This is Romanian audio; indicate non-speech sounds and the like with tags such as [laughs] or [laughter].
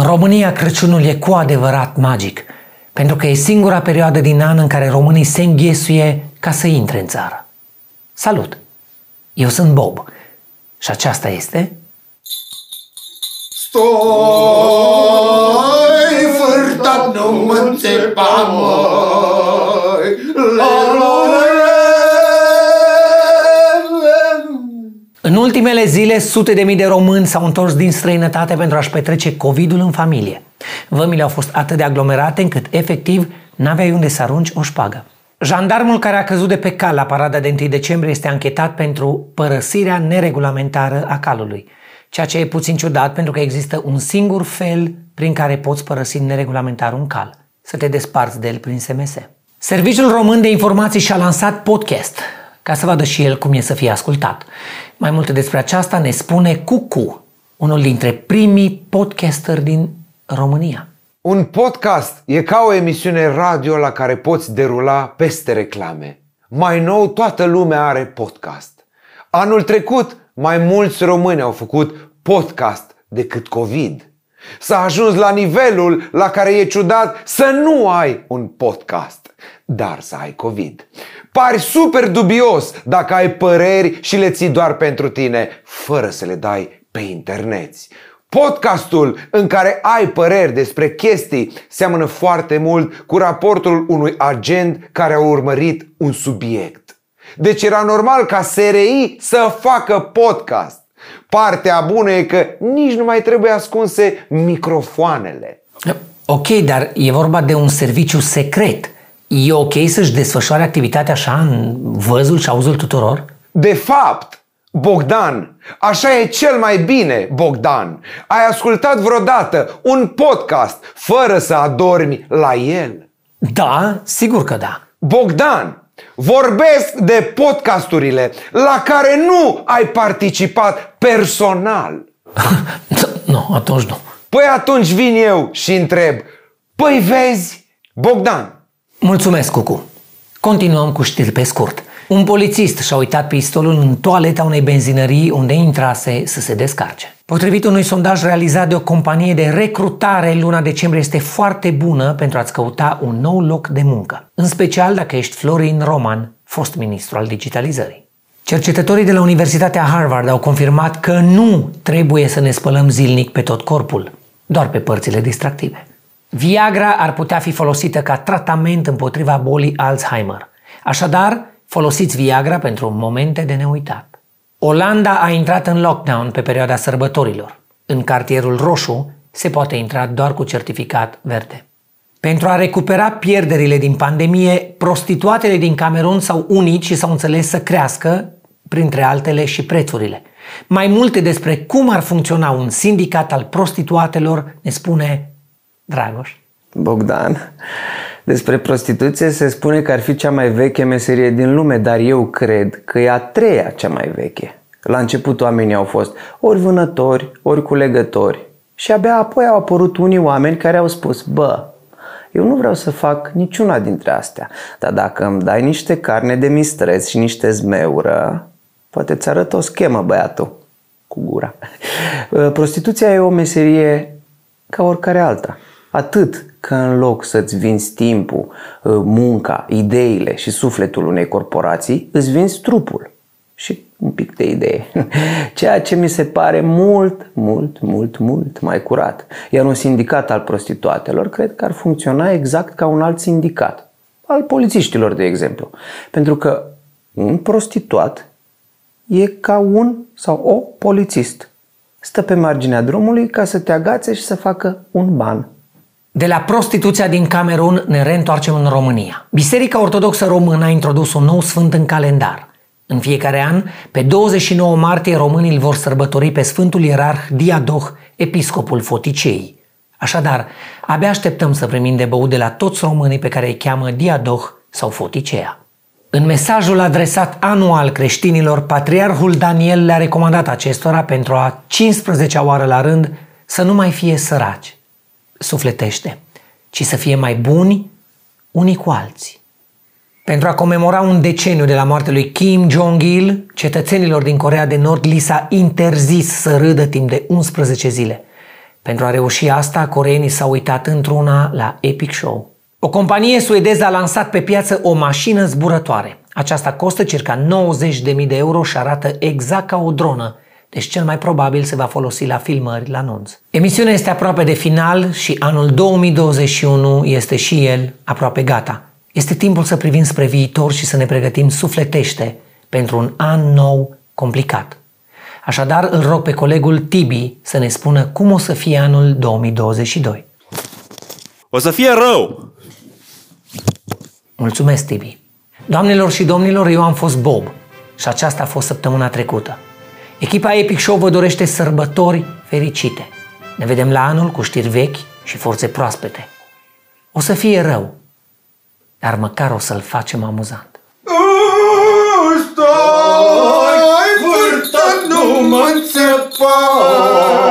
În România, Crăciunul e cu adevărat magic, pentru că e singura perioadă din an în care românii se înghesuie ca să intre în țară. Salut! Eu sunt Bob și aceasta este... Stai, fârtat, nu mă înțepa, măi. În ultimele zile, sute de mii de români s-au întors din străinătate pentru a-și petrece COVID-ul în familie. Vămile au fost atât de aglomerate încât, efectiv, n-aveai unde să arunci o șpagă. Jandarmul care a căzut de pe cal la parada de 1 decembrie este anchetat pentru părăsirea neregulamentară a calului, ceea ce e puțin ciudat pentru că există un singur fel prin care poți părăsi neregulamentar un cal, să te desparți de el prin SMS. Serviciul Român de Informații și-a lansat podcast, ca să vadă și el cum e să fie ascultat. Mai multe despre aceasta ne spune Cucu, unul dintre primii podcasteri din România. Un podcast e ca o emisiune radio la care poți derula peste reclame. Mai nou, toată lumea are podcast. Anul trecut, mai mulți români au făcut podcast decât COVID. S-a ajuns la nivelul la care e ciudat să nu ai un podcast, dar să ai COVID. Pari super dubios dacă ai păreri și le ții doar pentru tine, fără să le dai pe internet. Podcastul în care ai păreri despre chestii seamănă foarte mult cu raportul unui agent care a urmărit un subiect. Deci era normal ca SRI să facă podcast. Partea bună e că nici nu mai trebuie ascunse microfoanele. Ok, dar e vorba de un serviciu secret. E ok să-și desfășoare activitatea așa în văzul și auzul tuturor? De fapt, Bogdan, așa e cel mai bine, Bogdan. Ai ascultat vreodată un podcast fără să adormi la el? Da, sigur că da. Bogdan, vorbesc de podcasturile la care nu ai participat personal. [laughs] nu, atunci nu. Păi atunci vin eu și întreb, păi vezi, Bogdan, Mulțumesc, Cucu. Continuăm cu știri pe scurt. Un polițist și-a uitat pistolul în toaleta unei benzinării unde intrase să se descarce. Potrivit unui sondaj realizat de o companie de recrutare, luna decembrie este foarte bună pentru a-ți căuta un nou loc de muncă, în special dacă ești Florin Roman, fost ministru al digitalizării. Cercetătorii de la Universitatea Harvard au confirmat că nu trebuie să ne spălăm zilnic pe tot corpul, doar pe părțile distractive. Viagra ar putea fi folosită ca tratament împotriva bolii Alzheimer. Așadar, folosiți Viagra pentru momente de neuitat. Olanda a intrat în lockdown pe perioada sărbătorilor. În cartierul roșu se poate intra doar cu certificat verde. Pentru a recupera pierderile din pandemie, prostituatele din Camerun s-au unit și s-au înțeles să crească, printre altele, și prețurile. Mai multe despre cum ar funcționa un sindicat al prostituatelor ne spune Dragoș. Bogdan, despre prostituție se spune că ar fi cea mai veche meserie din lume, dar eu cred că e a treia cea mai veche. La început oamenii au fost ori vânători, ori culegători și abia apoi au apărut unii oameni care au spus, bă, eu nu vreau să fac niciuna dintre astea, dar dacă îmi dai niște carne de mistreț și niște zmeură, poate ți arăt o schemă, băiatul, cu gura. [laughs] Prostituția e o meserie ca oricare alta. Atât că în loc să-ți vinzi timpul, uh, munca, ideile și sufletul unei corporații, îți vinzi trupul și un pic de idee. [laughs] Ceea ce mi se pare mult, mult, mult, mult mai curat. Iar un sindicat al prostituatelor cred că ar funcționa exact ca un alt sindicat. Al polițiștilor, de exemplu. Pentru că un prostituat e ca un sau o polițist. Stă pe marginea drumului ca să te agațe și să facă un ban. De la prostituția din Camerun ne reîntoarcem în România. Biserica Ortodoxă Română a introdus un nou sfânt în calendar. În fiecare an, pe 29 martie, românii îl vor sărbători pe Sfântul Ierarh Diadoh, episcopul Foticei. Așadar, abia așteptăm să primim de băut de la toți românii pe care îi cheamă Diadoh sau Foticea. În mesajul adresat anual creștinilor, Patriarhul Daniel le-a recomandat acestora pentru a 15-a oară la rând să nu mai fie săraci, sufletește, ci să fie mai buni unii cu alții. Pentru a comemora un deceniu de la moartea lui Kim Jong-il, cetățenilor din Corea de Nord li s-a interzis să râdă timp de 11 zile. Pentru a reuși asta, coreenii s-au uitat într-una la Epic Show. O companie suedeză a lansat pe piață o mașină zburătoare. Aceasta costă circa 90.000 de euro și arată exact ca o dronă, deci cel mai probabil se va folosi la filmări, la anunț. Emisiunea este aproape de final și anul 2021 este și el aproape gata. Este timpul să privim spre viitor și să ne pregătim sufletește pentru un an nou complicat. Așadar, îl rog pe colegul Tibi să ne spună cum o să fie anul 2022. O să fie rău! Mulțumesc, Tibi. Doamnelor și domnilor, eu am fost Bob și aceasta a fost săptămâna trecută. Echipa Epic Show vă dorește sărbători fericite. Ne vedem la anul cu știri vechi și forțe proaspete. O să fie rău, dar măcar o să-l facem amuzant. Stai, vârtă, nu mă înțepa